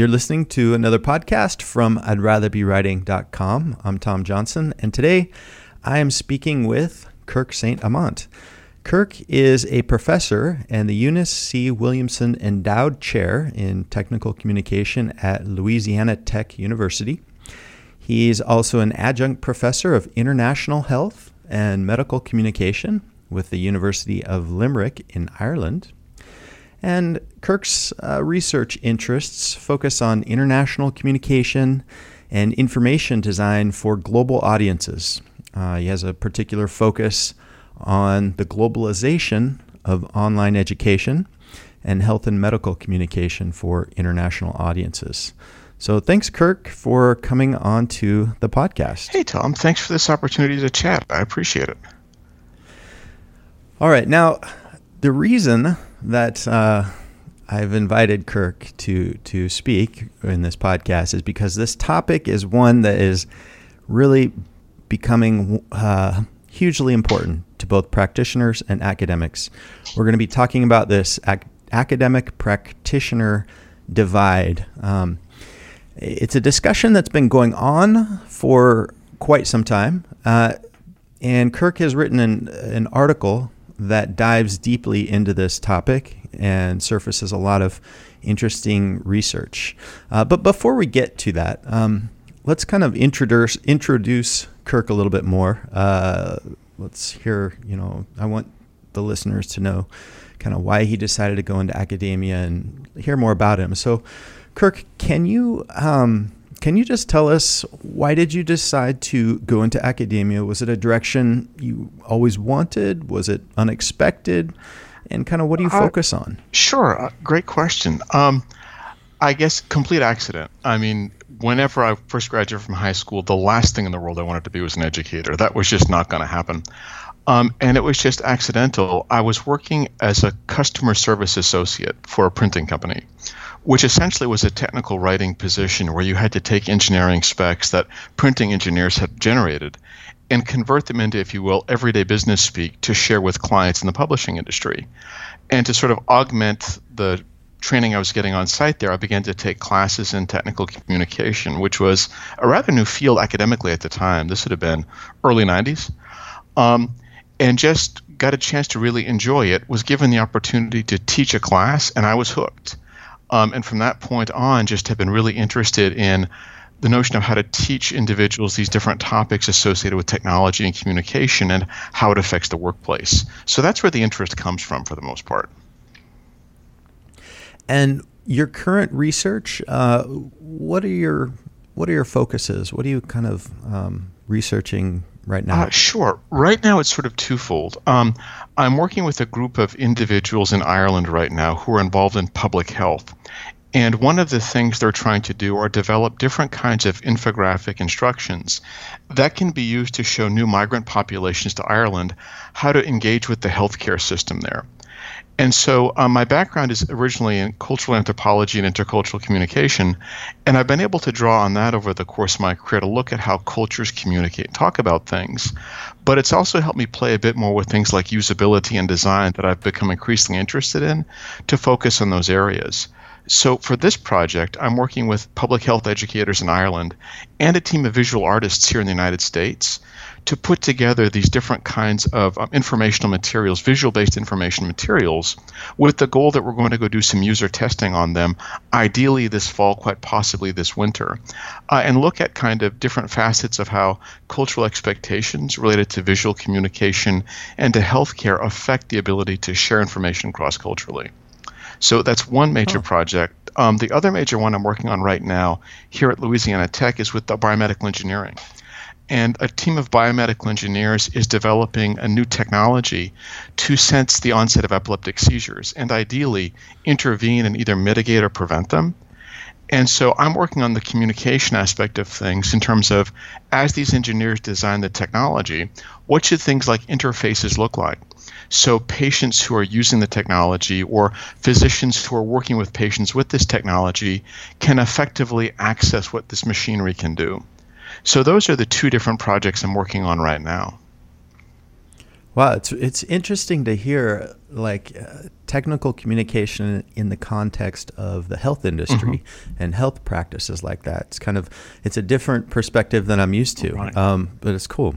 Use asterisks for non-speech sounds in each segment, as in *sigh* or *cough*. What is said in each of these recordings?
You're listening to another podcast from I'd rather be writing.com. I'm Tom Johnson, and today I am speaking with Kirk St. Amant. Kirk is a professor and the Eunice C. Williamson Endowed Chair in Technical Communication at Louisiana Tech University. He's also an adjunct professor of international health and medical communication with the University of Limerick in Ireland. And Kirk's uh, research interests focus on international communication and information design for global audiences. Uh, he has a particular focus on the globalization of online education and health and medical communication for international audiences. So thanks, Kirk, for coming on to the podcast. Hey, Tom. Thanks for this opportunity to chat. I appreciate it. All right. Now, the reason that uh, I've invited Kirk to to speak in this podcast is because this topic is one that is really becoming uh, hugely important to both practitioners and academics. We're going to be talking about this ac- academic practitioner divide. Um, it's a discussion that's been going on for quite some time. Uh, and Kirk has written an, an article that dives deeply into this topic and surfaces a lot of interesting research. Uh, but before we get to that, um, let's kind of introduce introduce Kirk a little bit more. Uh, let's hear, you know, I want the listeners to know kind of why he decided to go into academia and hear more about him. So, Kirk, can you um, can you just tell us why did you decide to go into academia? Was it a direction you always wanted? Was it unexpected? And kind of what do you uh, focus on? Sure, uh, great question. Um, I guess complete accident. I mean, whenever I first graduated from high school, the last thing in the world I wanted to be was an educator. That was just not going to happen. Um, and it was just accidental. I was working as a customer service associate for a printing company which essentially was a technical writing position where you had to take engineering specs that printing engineers had generated and convert them into, if you will, everyday business speak to share with clients in the publishing industry. And to sort of augment the training I was getting on site there, I began to take classes in technical communication, which was a rather new field academically at the time. This would have been early 90s. Um, and just got a chance to really enjoy it, was given the opportunity to teach a class, and I was hooked. Um, and from that point on, just have been really interested in the notion of how to teach individuals these different topics associated with technology and communication and how it affects the workplace. So that's where the interest comes from for the most part. And your current research, uh, what are your what are your focuses? What are you kind of um, researching right now? Uh, sure. Right now, it's sort of twofold. Um, I'm working with a group of individuals in Ireland right now who are involved in public health. And one of the things they're trying to do are develop different kinds of infographic instructions that can be used to show new migrant populations to Ireland how to engage with the healthcare system there. And so um, my background is originally in cultural anthropology and intercultural communication, and I've been able to draw on that over the course of my career to look at how cultures communicate and talk about things. But it's also helped me play a bit more with things like usability and design that I've become increasingly interested in to focus on those areas. So for this project, I'm working with public health educators in Ireland and a team of visual artists here in the United States to put together these different kinds of um, informational materials, visual based information materials, with the goal that we're going to go do some user testing on them, ideally this fall, quite possibly this winter, uh, and look at kind of different facets of how cultural expectations related to visual communication and to healthcare affect the ability to share information cross culturally. So that's one major oh. project. Um, the other major one I'm working on right now here at Louisiana Tech is with the biomedical engineering and a team of biomedical engineers is developing a new technology to sense the onset of epileptic seizures and ideally intervene and either mitigate or prevent them. And so I'm working on the communication aspect of things in terms of as these engineers design the technology, what should things like interfaces look like? So patients who are using the technology or physicians who are working with patients with this technology can effectively access what this machinery can do. So those are the two different projects I'm working on right now. Wow, it's it's interesting to hear like uh, technical communication in the context of the health industry mm-hmm. and health practices like that. It's kind of it's a different perspective than I'm used to, right. um, but it's cool.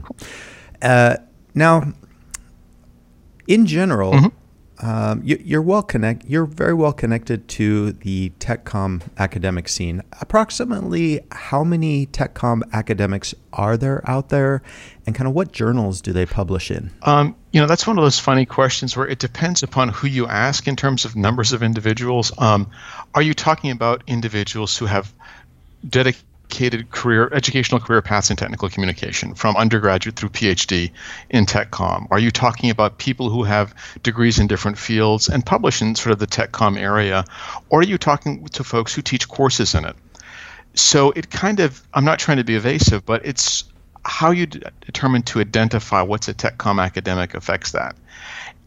Uh, now, in general, mm-hmm. Um, you, are well connect. You're very well connected to the TechCom academic scene. Approximately, how many TechCom academics are there out there, and kind of what journals do they publish in? Um, you know, that's one of those funny questions where it depends upon who you ask in terms of numbers of individuals. Um, are you talking about individuals who have dedicated dedicated career educational career paths in technical communication from undergraduate through PhD in tech TechCom? Are you talking about people who have degrees in different fields and publish in sort of the tech TechCom area? Or are you talking to folks who teach courses in it? So it kind of, I'm not trying to be evasive, but it's how you d- determine to identify what's a tech TechCom academic affects that.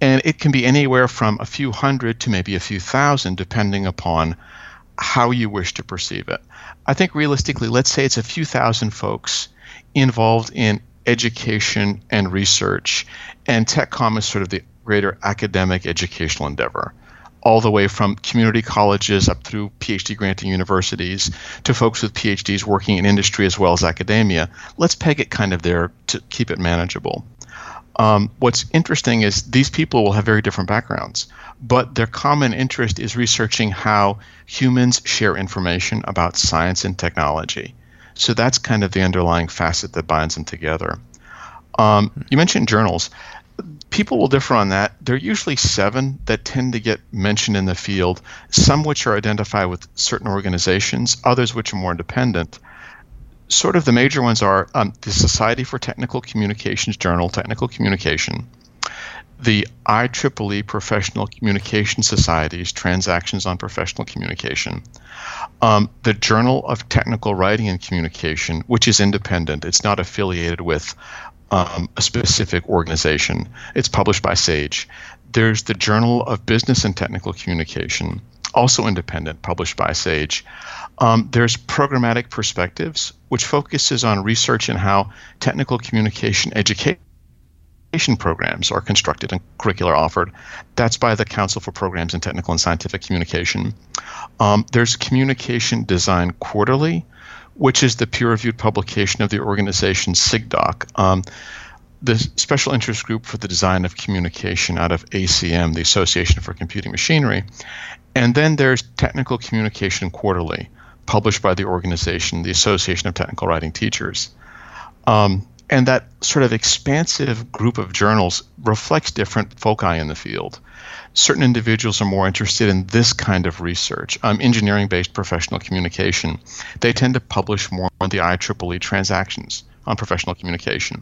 And it can be anywhere from a few hundred to maybe a few thousand, depending upon how you wish to perceive it. I think realistically, let's say it's a few thousand folks involved in education and research, and TechCom is sort of the greater academic educational endeavor, all the way from community colleges up through PhD granting universities to folks with PhDs working in industry as well as academia. Let's peg it kind of there to keep it manageable. Um, what's interesting is these people will have very different backgrounds, but their common interest is researching how humans share information about science and technology. So that's kind of the underlying facet that binds them together. Um, you mentioned journals. People will differ on that. There are usually seven that tend to get mentioned in the field, some which are identified with certain organizations, others which are more independent sort of the major ones are um, the Society for Technical Communications Journal, Technical Communication, the IEEE Professional Communication Society's Transactions on Professional Communication, um, the Journal of Technical Writing and Communication, which is independent. It's not affiliated with um, a specific organization. It's published by SAGE. There's the Journal of Business and Technical Communication, also independent, published by SAGE. Um, there's Programmatic Perspectives, which focuses on research in how technical communication education programs are constructed and curricula offered. That's by the Council for Programs in Technical and Scientific Communication. Um, there's Communication Design Quarterly, which is the peer reviewed publication of the organization SIGDOC. Um, the special interest group for the design of communication out of ACM, the Association for Computing Machinery. And then there's Technical Communication Quarterly, published by the organization, the Association of Technical Writing Teachers. Um, and that sort of expansive group of journals reflects different foci in the field. Certain individuals are more interested in this kind of research, um, engineering based professional communication. They tend to publish more on the IEEE transactions on professional communication.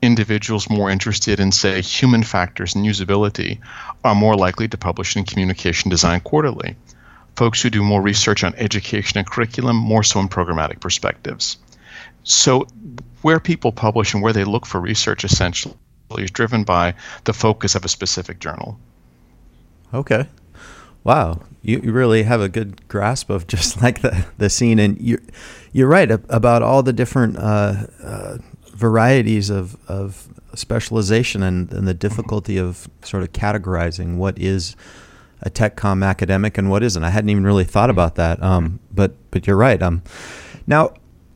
Individuals more interested in, say, human factors and usability are more likely to publish in Communication Design Quarterly folks who do more research on education and curriculum, more so in programmatic perspectives. So, where people publish and where they look for research essentially is driven by the focus of a specific journal. Okay. Wow, you, you really have a good grasp of just *laughs* like the, the scene, and you're you're right about all the different uh, uh, varieties of, of specialization and, and the difficulty of sort of categorizing what is a TechCom academic and what isn't. I hadn't even really thought about that. Um, but but you're right. Um, now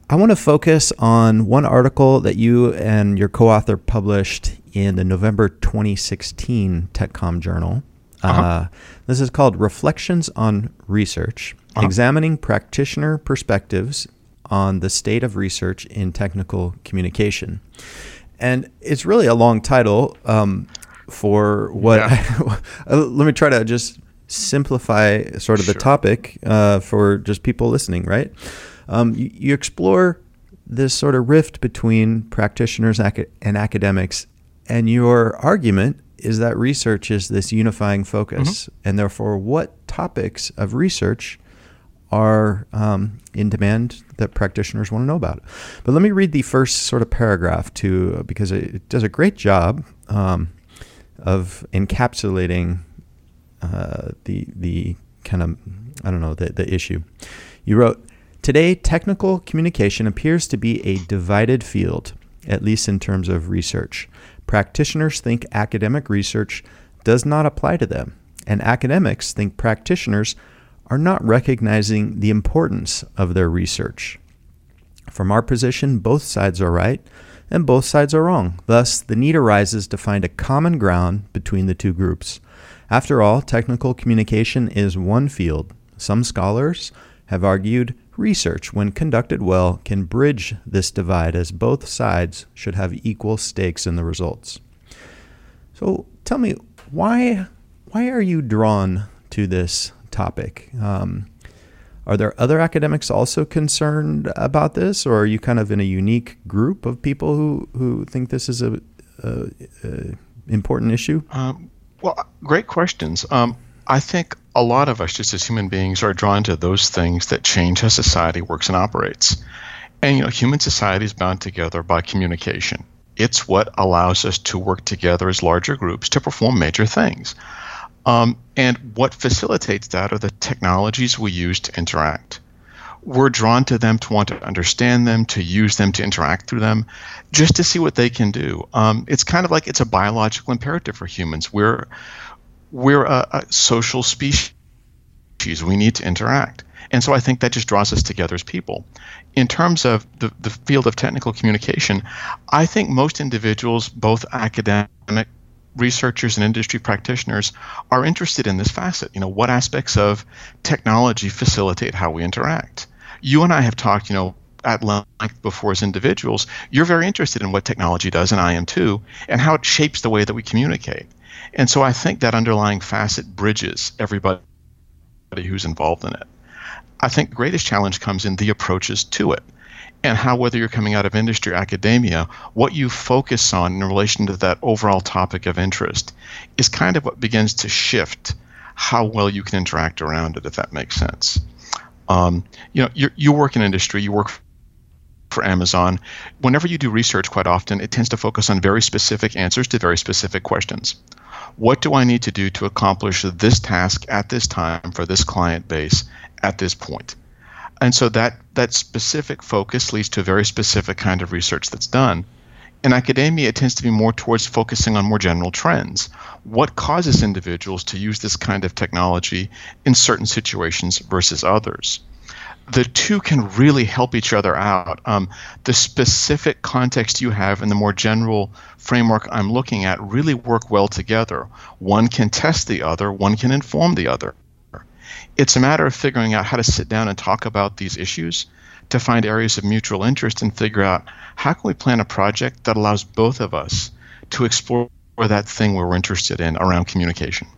I want to focus on one article that you and your co-author published in the November 2016 TechCom Journal. Uh-huh. Uh, this is called Reflections on Research, uh-huh. examining practitioner perspectives on the state of research in technical communication. And it's really a long title. Um, for what. Yeah. *laughs* Uh, let me try to just simplify sort of sure. the topic uh, for just people listening, right? Um, you, you, explore this sort of rift between practitioners and academics, and your argument is that research is this unifying focus, mm-hmm. and therefore, what topics of research are um, in demand that practitioners want to know about. But let me read the first sort of paragraph to because it, does a great job um, of encapsulating uh, the the kind of I don't know the the issue. You wrote today technical communication appears to be a divided field, at least in terms of research. Practitioners think academic research does not apply to them, and academics think practitioners are not recognizing the importance of their research. From our position, both sides are right and both sides are wrong. Thus, the need arises to find a common ground between the two groups. After all, technical communication is one field. Some scholars have argued research, when conducted well, can bridge this divide as both sides should have equal stakes in the results. So tell me, why, why are you drawn to this topic? Um, are there other academics also concerned about this, or are you kind of in a unique group of people who, who think this is a, important issue? Um, well, great questions. Um, I think a lot of us, just as human beings, are drawn to those things that change how society works and operates. And you know, human society is bound together by communication. It's what allows us to work together as larger groups to perform major things. Um, and what facilitates that are the technologies we use to interact. We're drawn to them to want to understand them, to use them, to interact through them, just to see what they can do. Um, it's kind of like it's a biological imperative for humans. We're we're a, a social species. We need to interact. And so I think that just draws us together as people. In terms of the, the field of technical communication, I think most individuals, both academic researchers and industry practitioners are interested in this facet. You know, what aspects of technology facilitate how we interact? You and I have talked, you know, at length before as individuals. You're very interested in what technology does, and I am too, and how it shapes the way that we communicate. And so I think that underlying facet bridges everybody who's involved in it. I think the greatest challenge comes in the approaches to it and how whether you're coming out of industry or academia, what you focus on in relation to that overall topic of interest is kind of what begins to shift how well you can interact around it, if that makes sense. Um, you know, you you work in industry, you work for Amazon. Whenever you do research, quite often it tends to focus on very specific answers to very specific questions. What do I need to do to accomplish this task at this time for this client base at this point? And so that, that specific focus leads to a very specific kind of research that's done. In academia, it tends to be more towards focusing on more general trends. What causes individuals to use this kind of technology in certain situations versus others? The two can really help each other out. Um, the specific context you have and the more general framework I'm looking at really work well together. One can test the other, one can inform the other it's a matter of figuring out how to sit down and talk about these issues to find areas of mutual interest and figure out how can we plan a project that allows both of us to explore that thing we're interested in around communication.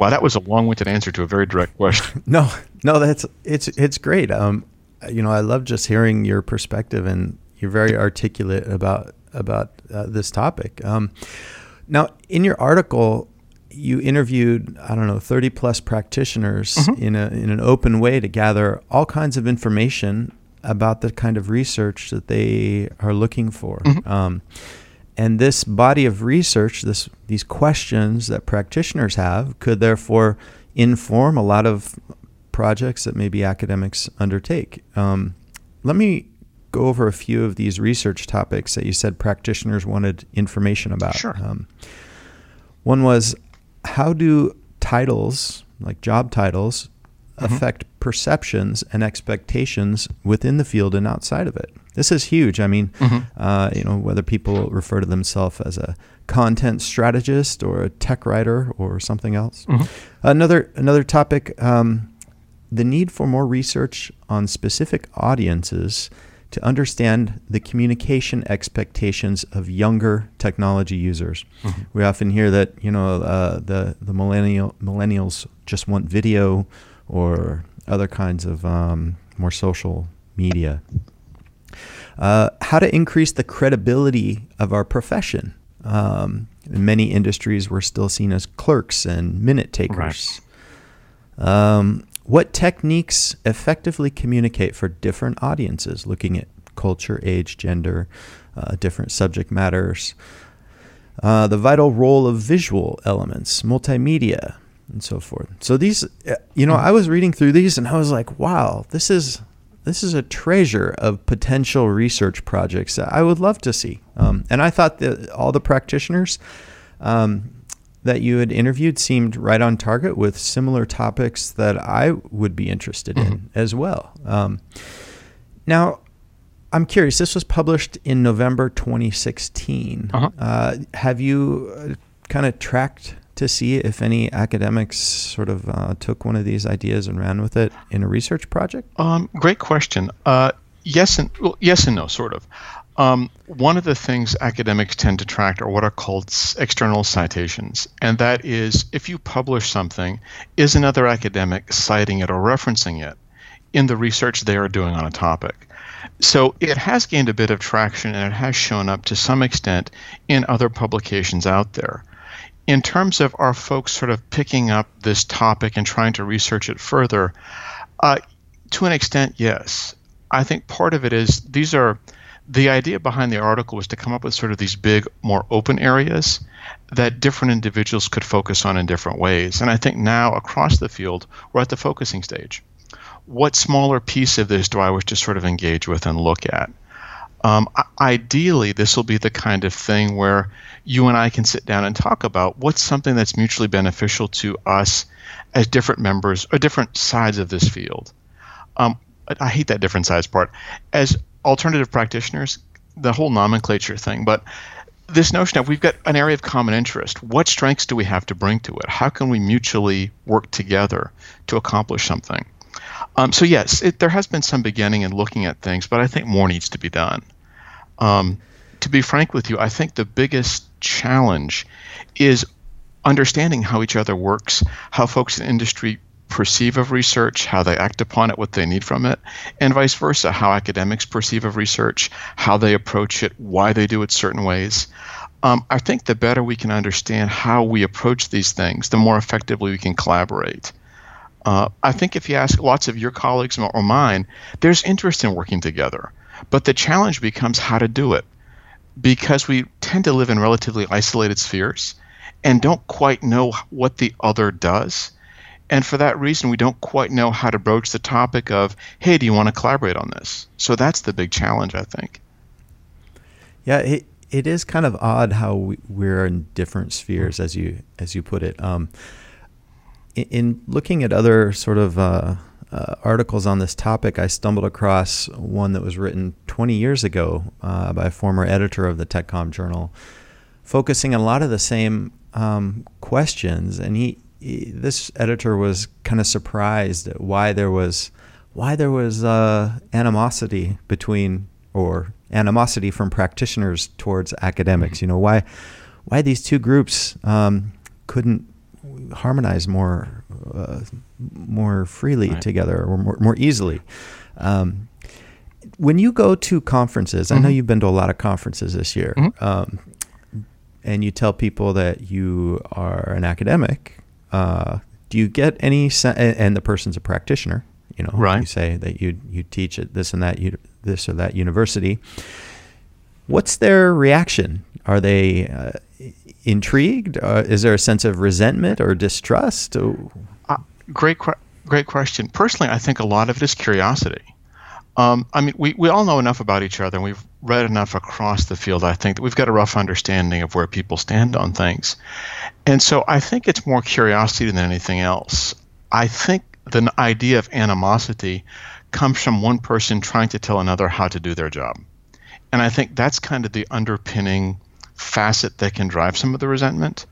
Wow, that was a long-winded answer to a very direct question. *laughs* no, no, that's it's it's great. Um, you know, I love just hearing your perspective, and you're very articulate about about uh, this topic. Um, now, in your article, you interviewed I don't know 30 plus practitioners mm-hmm. in a in an open way to gather all kinds of information about the kind of research that they are looking for. Mm-hmm. Um, and this body of research, this these questions that practitioners have, could therefore inform a lot of projects that maybe academics undertake. Um, let me go over a few of these research topics that you said practitioners wanted information about. Sure. Um, one was how do titles, like job titles, mm-hmm. affect perceptions and expectations within the field and outside of it? This is huge. I mean, mm-hmm. uh, you know, whether people refer to themselves as a content strategist or a tech writer or something else. Mm-hmm. Another another topic: um, the need for more research on specific audiences to understand the communication expectations of younger technology users. Mm-hmm. We often hear that you know uh, the the millennial millennials just want video or other kinds of um, more social media. Uh, how to increase the credibility of our profession. Um, in many industries, we're still seen as clerks and minute takers. Right. Um, what techniques effectively communicate for different audiences, looking at culture, age, gender, uh, different subject matters. Uh, the vital role of visual elements, multimedia, and so forth. So these, uh, you know, I was reading through these and I was like, wow, this is this is a treasure of potential research projects that I would love to see. Um, and I thought that all the practitioners um, that you had interviewed seemed right on target with similar topics that I would be interested mm-hmm. in as well. Um, now, I'm curious. This was published in November 2016. Uh-huh. Uh, have you uh, kind of tracked to see if any academics sort of uh, took one of these ideas and ran with it in a research project? Um, great question. Uh, yes and well, yes and no, sort of. Um, one of the things academics tend to track are what are called external citations, and that is if you publish something, is another academic citing it or referencing it in the research they are doing on a topic. So it has gained a bit of traction and it has shown up to some extent in other publications out there. In terms of our folks sort of picking up this topic and trying to research it further, uh, to an extent, yes. I think part of it is these are the idea behind the article was to come up with sort of these big, more open areas that different individuals could focus on in different ways. And I think now across the field, we're at the focusing stage. What smaller piece of this do I wish to sort of engage with and look at? Um, ideally, this will be the kind of thing where you and I can sit down and talk about what's something that's mutually beneficial to us as different members or different sides of this field. Um, I hate that different sides part. As alternative practitioners, the whole nomenclature thing, but this notion of we've got an area of common interest. What strengths do we have to bring to it? How can we mutually work together to accomplish something? Um, so yes, it, there has been some beginning in looking at things, but I think more needs to be done. Um, to be frank with you, I think the biggest challenge is understanding how each other works, how folks in industry perceive of research, how they act upon it, what they need from it, and vice versa, how academics perceive of research, how they approach it, why they do it certain ways. Um, I think the better we can understand how we approach these things, the more effectively we can collaborate. Uh, I think if you ask lots of your colleagues or mine, there's interest in working together. But the challenge becomes how to do it because we tend to live in relatively isolated spheres and don't quite know what the other does. And for that reason, we don't quite know how to broach the topic of, hey, do you want to collaborate on this? So that's the big challenge, I think. Yeah, it, it is kind of odd how we, we're in different spheres, as you as you put it. Um, in, in, looking at other sort of uh, uh, articles on this topic, I stumbled across one that was written 20 years ago uh, by a former editor of the TechCom Journal, focusing on a lot of the same um, questions. And he, he, this editor was kind of surprised at why there was why there was uh, animosity between or animosity from practitioners towards academics. Mm-hmm. You know why why these two groups um, couldn't harmonize more uh, more freely right. together or more, more easily. Um, when you go to conferences, mm-hmm. I know mm-hmm. you've been to a lot of conferences this year, mm-hmm. um, and you tell people that you are an academic. Uh, do you get any? And the person's a practitioner. You know, right. you say that you you teach at this and that you this or that university. What's their reaction? Are they uh, intrigued? Uh, is there a sense of resentment or distrust? Uh, great, great question. Personally, I think a lot of it is curiosity. Um, I mean, we, we all know enough about each other, and we've read enough across the field. I think that we've got a rough understanding of where people stand on things, and so I think it's more curiosity than anything else. I think the idea of animosity comes from one person trying to tell another how to do their job, and I think that's kind of the underpinning facet that can drive some of the resentment.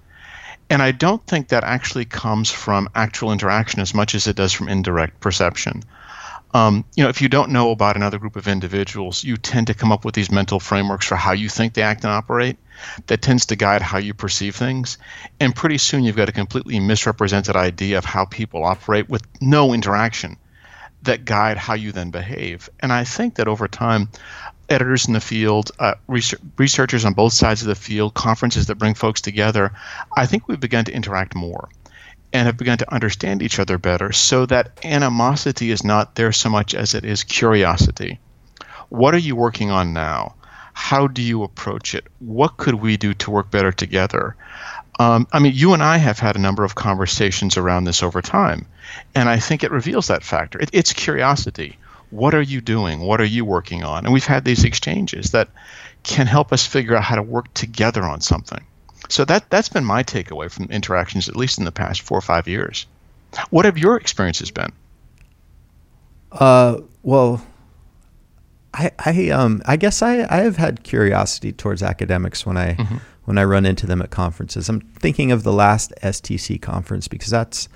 And I don't think that actually comes from actual interaction as much as it does from indirect perception. Um, you know, if you don't know about another group of individuals, you tend to come up with these mental frameworks for how you think they act and operate that tends to guide how you perceive things. And pretty soon you've got a completely misrepresented idea of how people operate with no interaction that guide how you then behave. And I think that over time, editors in the field, uh, research, researchers on both sides of the field, conferences that bring folks together, I think we've begun to interact more and have begun to understand each other better so that animosity is not there so much as it is curiosity. What are you working on now? How do you approach it? What could we do to work better together? Um, I mean, you and I have had a number of conversations around this over time, and I think it reveals that factor. It, it's curiosity What are you doing? What are you working on? And we've had these exchanges that can help us figure out how to work together on something. So that that's been my takeaway from interactions, at least in the past four or five years. What have your experiences been? Uh, well, I I um I guess I I have had curiosity towards academics when I mm-hmm. when I run into them at conferences. I'm thinking of the last STC conference because that's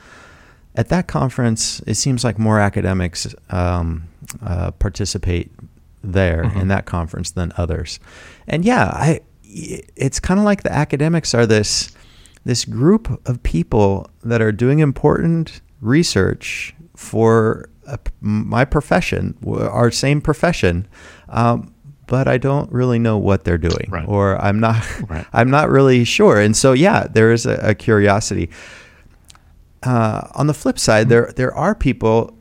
at that conference. It seems like more academics um, uh, participate there mm-hmm. in that conference than others, and yeah, I it's kind of like the academics are this this group of people that are doing important research for my profession, our same profession, um, but I don't really know what they're doing, right. or I'm not, right. *laughs* I'm not really sure. And so, yeah, there is a, a curiosity. Uh, on the flip side, there there are people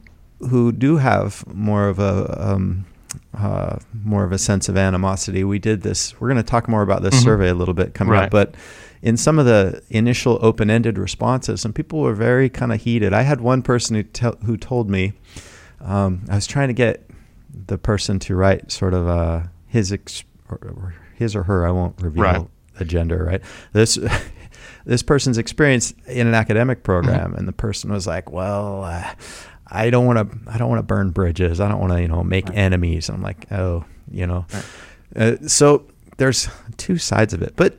who do have more of a um, uh, more of a sense of animosity. We did this. We're going to talk more about this mm-hmm. survey a little bit coming right. up, but in some of the initial open-ended responses, some people were very kind of heated. I had one person who te- who told me um, I was trying to get the person to write sort of uh, his ex- or his or her. I won't reveal right. the gender. Right. This. This person's experience in an academic program, mm-hmm. and the person was like, "Well, uh, I don't want to I don't want to burn bridges. I don't want to you know make right. enemies. And I'm like, oh, you know. Right. Uh, so there's two sides of it, but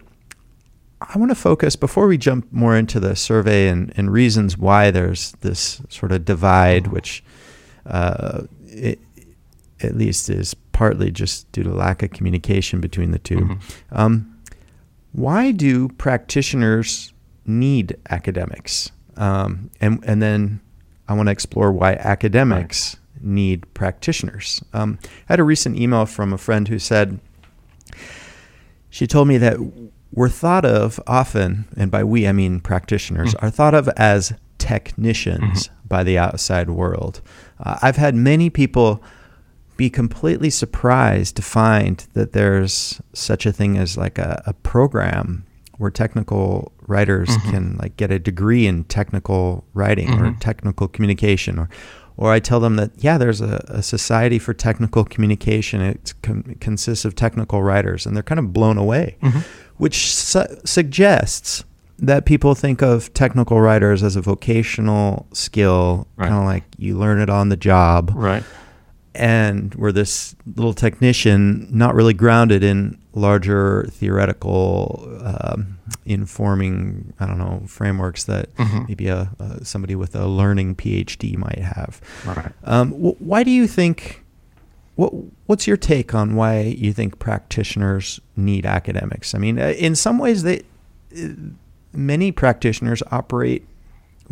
I want to focus before we jump more into the survey and, and reasons why there's this sort of divide, mm-hmm. which uh, it, at least is partly just due to lack of communication between the 2 mm-hmm. um, why do practitioners need academics? Um, and and then I want to explore why academics right. need practitioners. Um, I had a recent email from a friend who said, she told me that we're thought of often, and by we I mean practitioners, mm-hmm. are thought of as technicians mm-hmm. by the outside world. Uh, I've had many people be completely surprised to find that there's such a thing as like a, a program where technical writers mm-hmm. can like get a degree in technical writing mm-hmm. or technical communication or or I tell them that yeah there's a, a society for technical communication it com- consists of technical writers and they're kind of blown away mm-hmm. which su- suggests that people think of technical writers as a vocational skill right. kind of like you learn it on the job right and where this little technician not really grounded in larger theoretical um, informing i don't know frameworks that mm-hmm. maybe a, a, somebody with a learning phd might have right. um, wh- why do you think what what's your take on why you think practitioners need academics i mean uh, in some ways they uh, many practitioners operate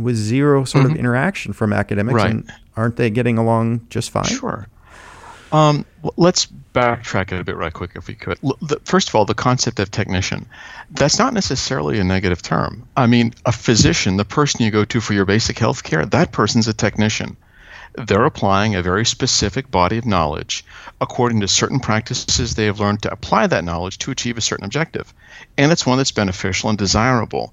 with zero sort mm-hmm. of interaction from academics right. and aren't they getting along just fine sure um, let's backtrack it a bit right quick if we could. First of all, the concept of technician, that's not necessarily a negative term. I mean, a physician, the person you go to for your basic health care, that person's a technician. They're applying a very specific body of knowledge according to certain practices they have learned to apply that knowledge to achieve a certain objective. And it's one that's beneficial and desirable.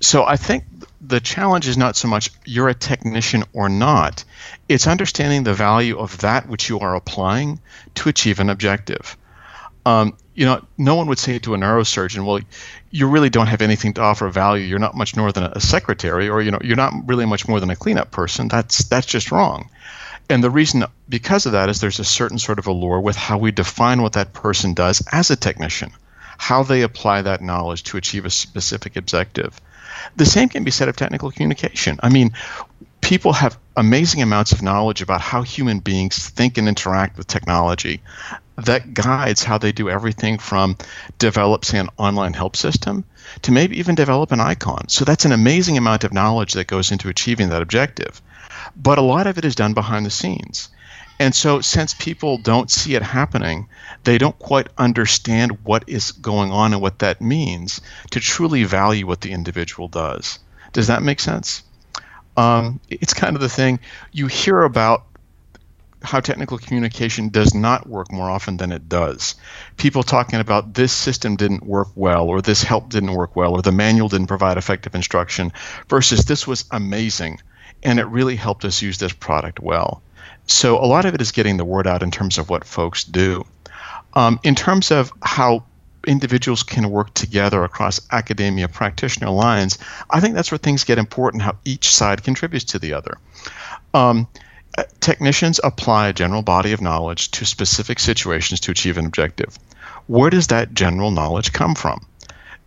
So I think the challenge is not so much you're a technician or not, it's understanding the value of that which you are applying to achieve an objective. Um, you know, no one would say to a neurosurgeon, "Well, you really don't have anything to offer value. You're not much more than a secretary, or you know, you're not really much more than a cleanup person." That's that's just wrong. And the reason because of that is there's a certain sort of allure with how we define what that person does as a technician, how they apply that knowledge to achieve a specific objective. The same can be said of technical communication. I mean, people have amazing amounts of knowledge about how human beings think and interact with technology that guides how they do everything from develop, say, an online help system to maybe even develop an icon. So that's an amazing amount of knowledge that goes into achieving that objective. But a lot of it is done behind the scenes. And so, since people don't see it happening, they don't quite understand what is going on and what that means to truly value what the individual does. Does that make sense? Um, it's kind of the thing you hear about how technical communication does not work more often than it does. People talking about this system didn't work well, or this help didn't work well, or the manual didn't provide effective instruction, versus this was amazing and it really helped us use this product well. So a lot of it is getting the word out in terms of what folks do. Um, in terms of how individuals can work together across academia practitioner lines, I think that's where things get important, how each side contributes to the other. Um, uh, technicians apply a general body of knowledge to specific situations to achieve an objective. Where does that general knowledge come from?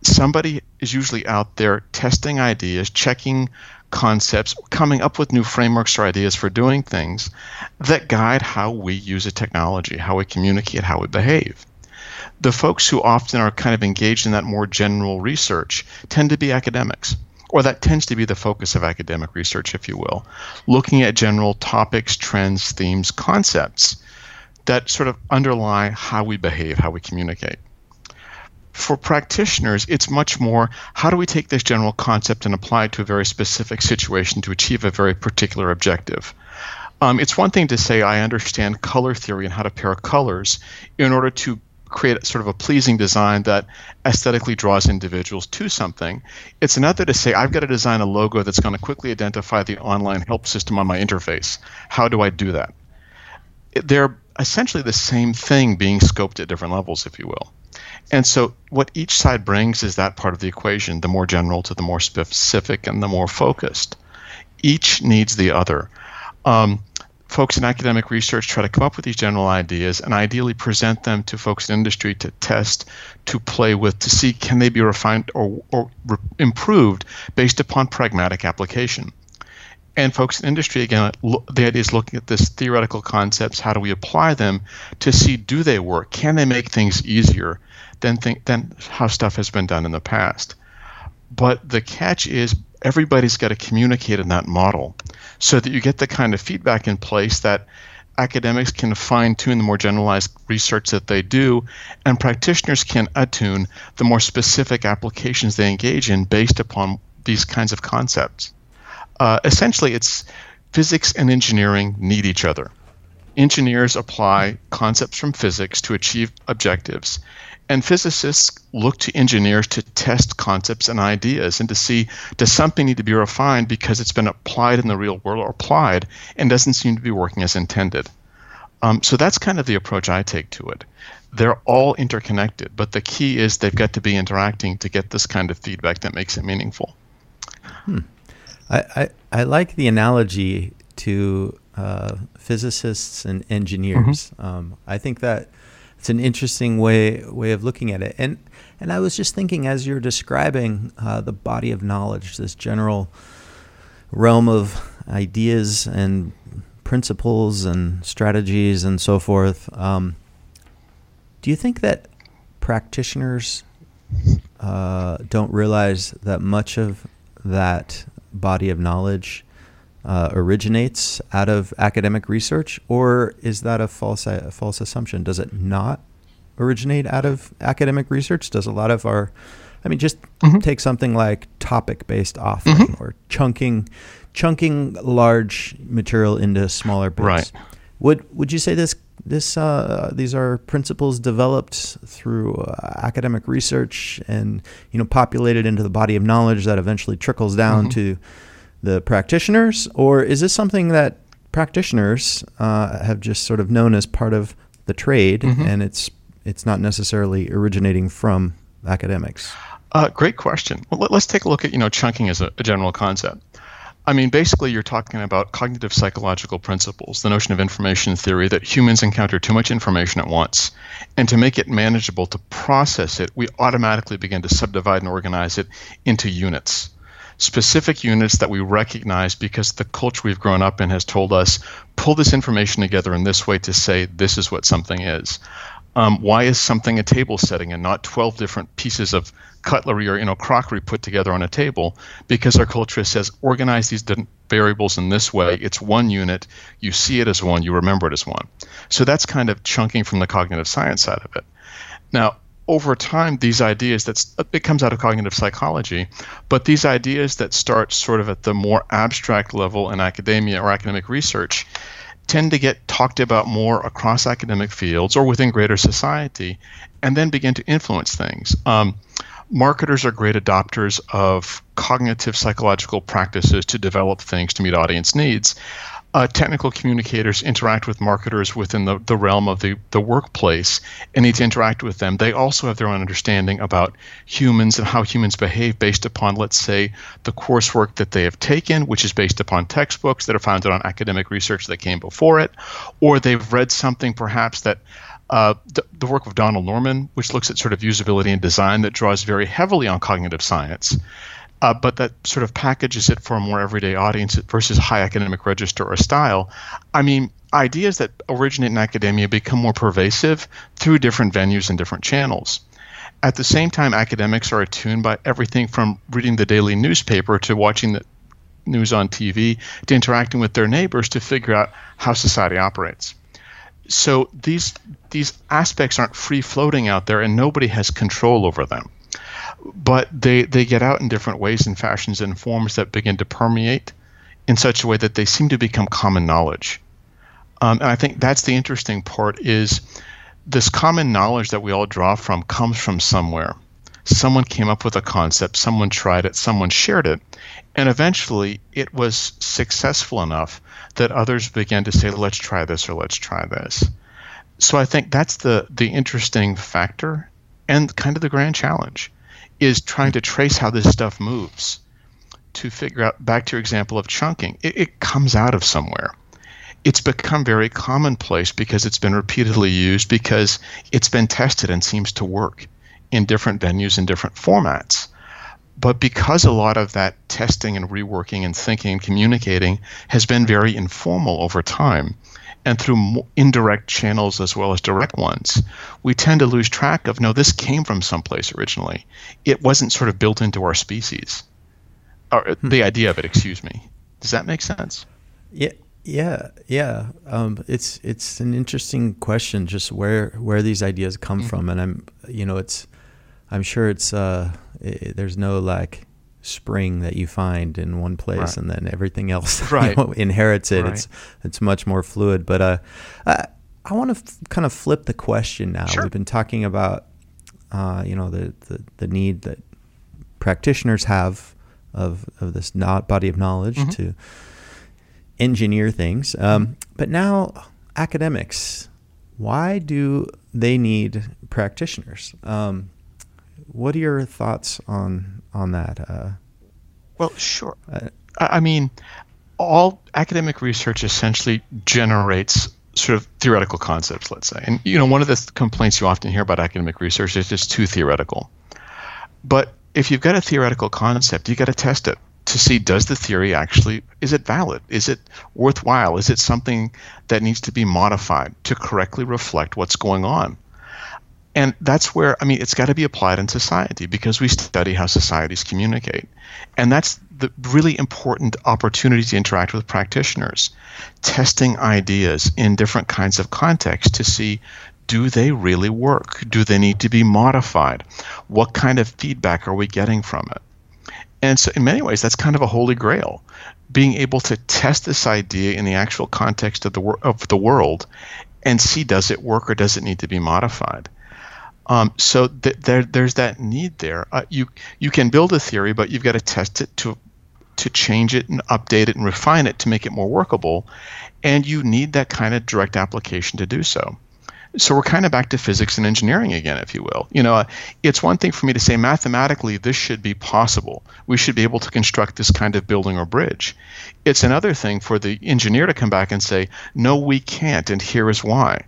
Somebody is usually out there testing ideas, checking concepts, coming up with new frameworks or ideas for doing things that guide how we use a technology, how we communicate, how we behave. The folks who often are kind of engaged in that more general research tend to be academics or that tends to be the focus of academic research, if you will, looking at general topics, trends, themes, concepts that sort of underlie how we behave, how we communicate. For practitioners, it's much more how do we take this general concept and apply it to a very specific situation to achieve a very particular objective? Um, it's one thing to say, I understand color theory and how to pair colors in order to create sort of a pleasing design that aesthetically draws individuals to something. It's another to say, I've got to design a logo that's going to quickly identify the online help system on my interface. How do I do that? They're essentially the same thing being scoped at different levels, if you will. And so, what each side brings is that part of the equation, the more general to the more specific and the more focused. Each needs the other. Um, folks in academic research try to come up with these general ideas and ideally present them to folks in industry to test, to play with, to see can they be refined or, or re- improved based upon pragmatic application. And folks in industry, again, the idea is looking at this theoretical concepts. How do we apply them to see do they work? Can they make things easier than, think, than how stuff has been done in the past? But the catch is everybody's got to communicate in that model so that you get the kind of feedback in place that academics can fine tune the more generalized research that they do, and practitioners can attune the more specific applications they engage in based upon these kinds of concepts. Uh, essentially, it's physics and engineering need each other. Engineers apply concepts from physics to achieve objectives, and physicists look to engineers to test concepts and ideas and to see does something need to be refined because it's been applied in the real world or applied and doesn't seem to be working as intended. Um, so that's kind of the approach I take to it. They're all interconnected, but the key is they've got to be interacting to get this kind of feedback that makes it meaningful. Hmm. I, I, I like the analogy to uh, physicists and engineers. Mm-hmm. Um, I think that it's an interesting way way of looking at it. And and I was just thinking as you're describing uh, the body of knowledge, this general realm of ideas and principles and strategies and so forth. Um, do you think that practitioners uh, don't realize that much of that body of knowledge uh, originates out of academic research, or is that a false a false assumption? Does it not originate out of academic research? Does a lot of our, I mean, just mm-hmm. take something like topic-based authoring mm-hmm. or chunking, chunking large material into smaller bits. Right. Would would you say this this uh, these are principles developed through uh, academic research and you know populated into the body of knowledge that eventually trickles down mm-hmm. to the practitioners, or is this something that practitioners uh, have just sort of known as part of the trade, mm-hmm. and it's it's not necessarily originating from academics? Uh, great question. Well, let, us take a look at you know chunking as a, a general concept. I mean, basically, you're talking about cognitive psychological principles, the notion of information theory that humans encounter too much information at once. And to make it manageable to process it, we automatically begin to subdivide and organize it into units specific units that we recognize because the culture we've grown up in has told us pull this information together in this way to say this is what something is. Um, why is something a table setting and not 12 different pieces of cutlery or you know crockery put together on a table? Because our culture says organize these variables in this way. It's one unit. You see it as one. You remember it as one. So that's kind of chunking from the cognitive science side of it. Now, over time, these ideas that it comes out of cognitive psychology, but these ideas that start sort of at the more abstract level in academia or academic research tend to get talked about more across academic fields or within greater society, and then begin to influence things. Um, marketers are great adopters of cognitive psychological practices to develop things to meet audience needs. uh, technical communicators interact with marketers within the, the realm of the, the workplace and need to interact with them, they also have their own understanding about humans and how humans behave based upon, let's say, the coursework that they have taken, which is based upon textbooks that are founded on academic research that came before it, or they've read something perhaps that uh, the, the, work of Donald Norman, which looks at sort of usability and design that draws very heavily on cognitive science uh, but that sort of packages it for a more everyday audience versus high academic register or style. I mean, ideas that originate in academia become more pervasive through different venues and different channels. At the same time, academics are attuned by everything from reading the daily newspaper to watching the news on TV to interacting with their neighbors to figure out how society operates. So these these aspects aren't free floating out there and nobody has control over them but they they get out in different ways and fashions and forms that begin to permeate in such a way that they seem to become common knowledge. Um, and I think that's the interesting part is this common knowledge that we all draw from comes from somewhere. Someone came up with a concept, someone tried it, someone shared it, and eventually it was successful enough that others began to say, let's try this or let's try this. So I think that's the the interesting factor and kind of the grand challenge is trying to trace how this stuff moves to figure out back to your example of chunking it, it, comes out of somewhere it's become very commonplace because it's been repeatedly used because it's been tested and seems to work in different venues and different formats but because a lot of that testing and reworking and thinking and communicating has been very informal over time and through indirect channels as well as direct ones, we tend to lose track of no, this came from someplace originally. It wasn't sort of built into our species, or hmm. the idea of it. Excuse me. Does that make sense? Yeah, yeah, yeah. Um, it's it's an interesting question, just where where these ideas come mm-hmm. from, and I'm you know it's I'm sure it's uh, it, there's no like spring that you find in one place right. and then everything else *laughs* right. you know, inherits it. Right. It's it's much more fluid. But uh, I, I want to f- kind of flip the question now. Sure. We've been talking about uh, you know the, the, the need that practitioners have of of this not body of knowledge mm-hmm. to engineer things. Um, mm-hmm. But now academics, why do they need practitioners? Um, what are your thoughts on on that? Uh, well, sure. Uh, I mean, all academic research essentially generates sort of theoretical concepts, let's say. And you know, one of the complaints you often hear about academic research is it's too theoretical. But if you've got a theoretical concept, you got to test it to see does the theory actually is it valid? Is it worthwhile? Is it something that needs to be modified to correctly reflect what's going on? And that's where, I mean, it's got to be applied in society because we study how societies communicate. And that's the really important opportunity to interact with practitioners, testing ideas in different kinds of contexts to see do they really work? Do they need to be modified? What kind of feedback are we getting from it? And so, in many ways, that's kind of a holy grail being able to test this idea in the actual context of the, wor- of the world and see does it work or does it need to be modified. Um, so th- there, there's that need there. Uh, you you can build a theory, but you've got to test it to to change it and update it and refine it to make it more workable, and you need that kind of direct application to do so. So we're kind of back to physics and engineering again, if you will. You know, uh, it's one thing for me to say mathematically this should be possible. We should be able to construct this kind of building or bridge. It's another thing for the engineer to come back and say, no, we can't, and here is why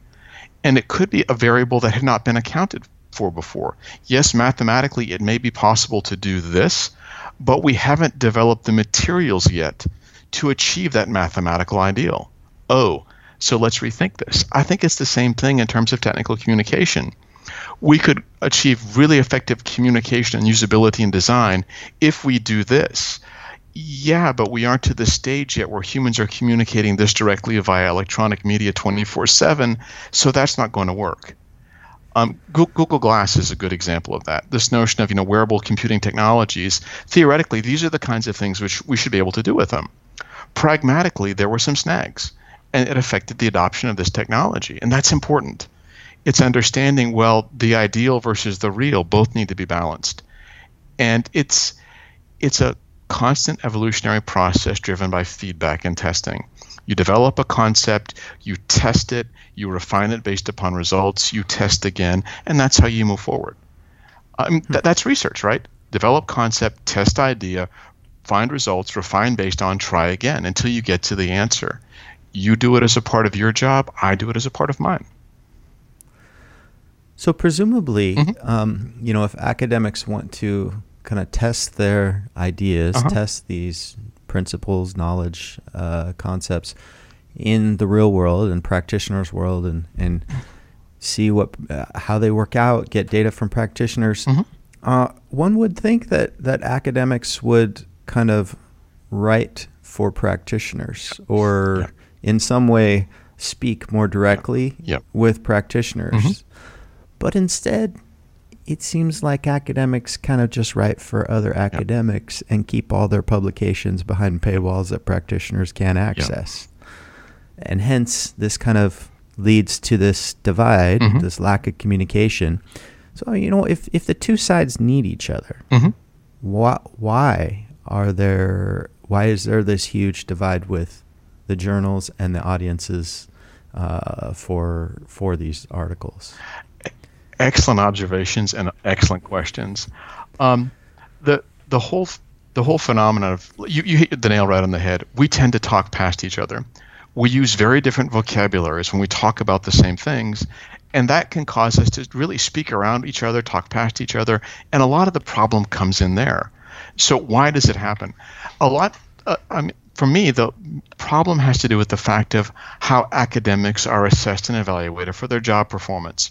and it could be a variable that had not been accounted for before. Yes, mathematically, it may be possible to do this, but we haven't developed the materials yet to achieve that mathematical ideal. Oh, so let's rethink this. I think it's the same thing in terms of technical communication. We could achieve really effective communication and usability and design if we do this. Yeah, but we aren't to the stage yet where humans are communicating this directly via electronic media 24 7, so that's not going to work. Um, Google Glass is a good example of that. This notion of you know wearable computing technologies. Theoretically, these are the kinds of things which we should be able to do with them. Pragmatically, there were some snags, and it affected the adoption of this technology, and that's important. It's understanding well the ideal versus the real both need to be balanced, and it's it's a constant evolutionary process driven by feedback and testing. You develop a concept, you test it, you refine it based upon results, you test again, and that's how you move forward. I mean, th- that's research, right? Develop concept, test idea, find results, refine based on, try again until you get to the answer. You do it as a part of your job, I do it as a part of mine. So presumably, mm-hmm. um, you know, if academics want to kind of test their ideas, uh-huh. test these principles, knowledge, uh, concepts in the real world and practitioners' world, and and see what uh, how they work out, get data from practitioners. Mm-hmm. Uh, one would think that that academics would kind of write for practitioners or in some way speak more directly with practitioners. Mm-hmm. But instead, it seems like academics kind of just write for other academics and keep all their publications behind paywalls that practitioners can't access. And hence, this kind of leads to this divide, mm-hmm. this lack of communication. So, you know, if, if the two sides need each other, mm-hmm. why, why are there, why is there this huge divide with the journals and the audiences uh, for, for these articles? Excellent observations and excellent questions. Um, the the whole the whole phenomenon of you, you hit the nail right on the head. We tend to talk past each other. We use very different vocabularies when we talk about the same things, and that can cause us to really speak around each other, talk past each other, and a lot of the problem comes in there. So why does it happen? A lot. Uh, I mean, for me, the problem has to do with the fact of how academics are assessed and evaluated for their job performance.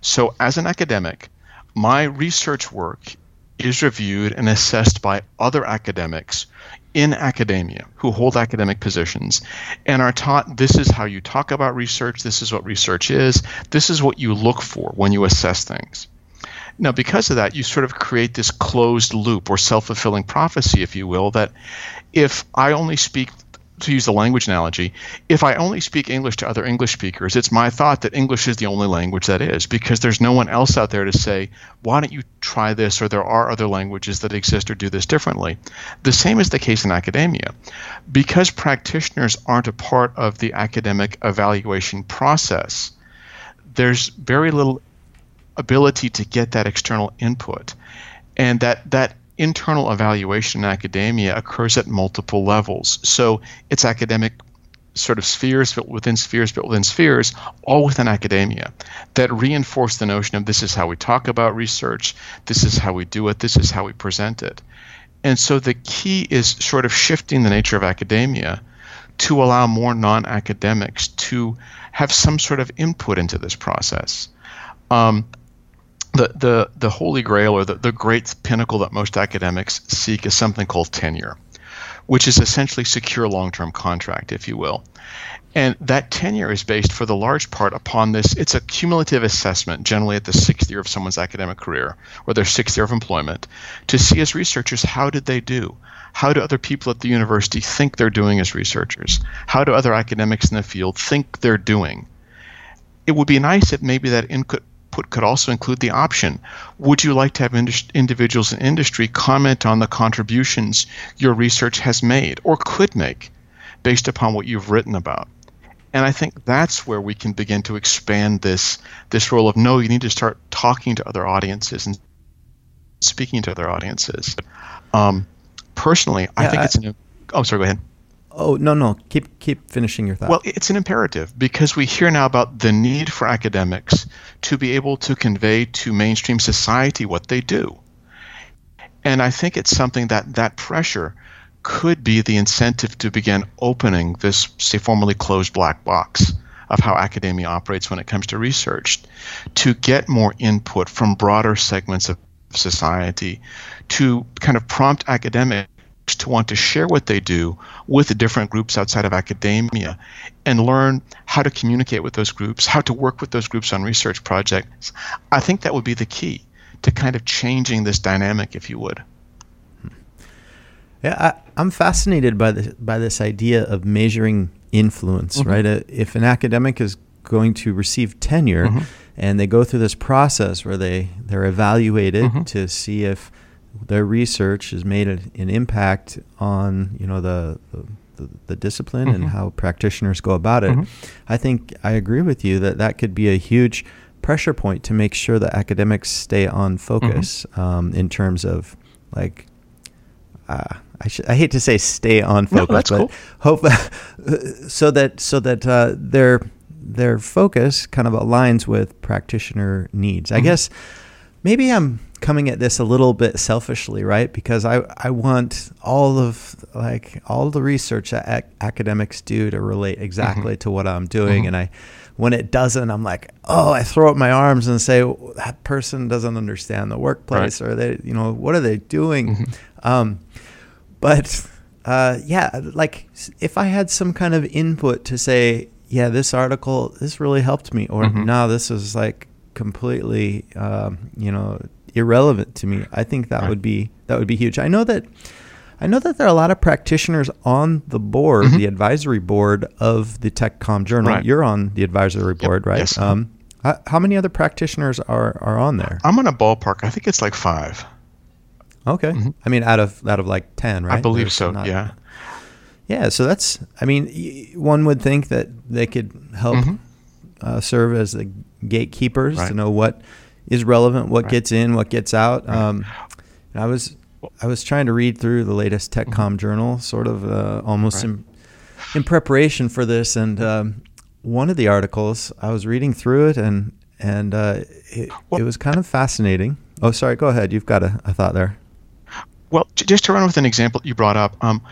So, as an academic, my research work is reviewed and assessed by other academics in academia who hold academic positions and are taught this is how you talk about research, this is what research is, this is what you look for when you assess things. Now, because of that, you sort of create this closed loop or self fulfilling prophecy, if you will, that if I only speak to use the language analogy, if I only speak English to other English speakers, it's my thought that English is the only language that is because there's no one else out there to say, why don't you try this or there are other languages that exist or do this differently. The same is the case in academia. Because practitioners aren't a part of the academic evaluation process, there's very little ability to get that external input. And that, that internal evaluation in academia occurs at multiple levels. So it's academic sort of spheres built within spheres built within spheres, all within academia, that reinforce the notion of this is how we talk about research, this is how we do it, this is how we present it. And so the key is sort of shifting the nature of academia to allow more non academics to have some sort of input into this process. Um, the, the, the holy grail or the, the great pinnacle that most academics seek is something called tenure, which is essentially secure long term contract, if you will. And that tenure is based for the large part upon this. It's a cumulative assessment, generally at the sixth year of someone's academic career or their sixth year of employment, to see as researchers how did they do? How do other people at the university think they're doing as researchers? How do other academics in the field think they're doing? It would be nice if maybe that input output could also include the option Would you like to have individuals in industry comment on the contributions your research has made or could make based upon what you've written about? And I think that's where we can begin to expand this this role of no, you need to start talking to other audiences and speaking to other audiences. Um, personally, yeah, I think I, it's an. Oh, sorry. Go ahead. Oh no no keep keep finishing your thought. Well, it's an imperative because we hear now about the need for academics to be able to convey to mainstream society what they do. And I think it's something that that pressure could be the incentive to begin opening this say formerly closed black box of how academia operates when it comes to research to get more input from broader segments of society to kind of prompt academics to want to share what they do with the different groups outside of academia and learn how to communicate with those groups, how to work with those groups on research projects. I think that would be the key to kind of changing this dynamic, if you would. Yeah, I, am fascinated by this by this idea of measuring influence, mm-hmm. right? Uh, if an academic is going to receive tenure, mm-hmm. and they go through this process where they they're evaluated mm-hmm. to see if their research has made an impact on you know the, the the, discipline mm-hmm. and how practitioners go about it, mm-hmm. I think I agree with you that that could be a huge pressure point to make sure that academics stay on focus mm-hmm. um, in terms of like uh, I, sh- I hate to say stay on focus, no, but cool. hope *laughs* so that so that uh, their their focus kind of aligns with practitioner needs. Mm-hmm. I guess maybe I'm coming at this a little bit selfishly, right? Because I, I want all of like all the research that ac- academics do to relate exactly mm-hmm. to what I'm doing, mm-hmm. and I when it doesn't, I'm like, oh, I throw up my arms and say that person doesn't understand the workplace, right. or they, you know, what are they doing? Mm-hmm. Um, but uh, yeah, like if I had some kind of input to say, yeah, this article this really helped me, or mm-hmm. no, this is like completely, um, you know, irrelevant to me. I think that right. would be that would be huge. I know that I know that there are a lot of practitioners on the board, mm-hmm. the advisory board of the TechCom Journal. Right. You're on the advisory board, yep. right? Yes. Um, how many other practitioners are, are on there? I'm on a ballpark. I think it's like five. Okay. Mm-hmm. I mean, out of out of like ten, right? I believe There's so. Not, yeah. Yeah. So that's. I mean, one would think that they could help mm-hmm. uh, serve as the gatekeepers right. to know what is relevant, what right. gets in, what gets out. Right. Um, I was I was trying to read through the latest TechCom mm-hmm. journal, sort of uh, almost in, in preparation for this, and um, one of the articles I was reading through it, and and uh, it, well, it was kind of fascinating. Oh, sorry. Go ahead. You've got a, a thought there. Well, just to run with an example you brought up, um,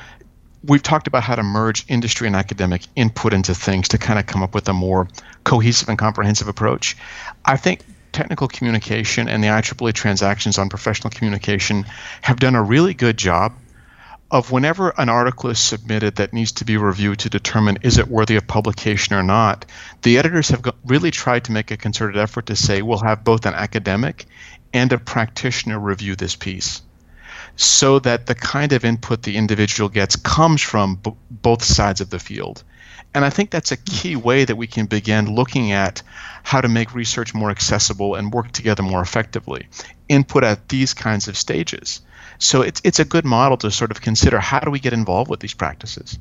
we've talked about how to merge industry and academic input into things to kind of come up with a more cohesive and comprehensive approach. I think technical communication and the IEEE transactions on professional communication have done a really good job of whenever an article is submitted that needs to be reviewed to determine is it worthy of publication or not, the editors have really tried to make a concerted effort to say we'll have both an academic and a practitioner review this piece so that the kind of input the individual gets comes from b- both sides of the field. And I think that's a key way that we can begin looking at how to make research more accessible and work together more effectively. Input at these kinds of stages. So it's, it's a good model to sort of consider how do we get involved with these practices.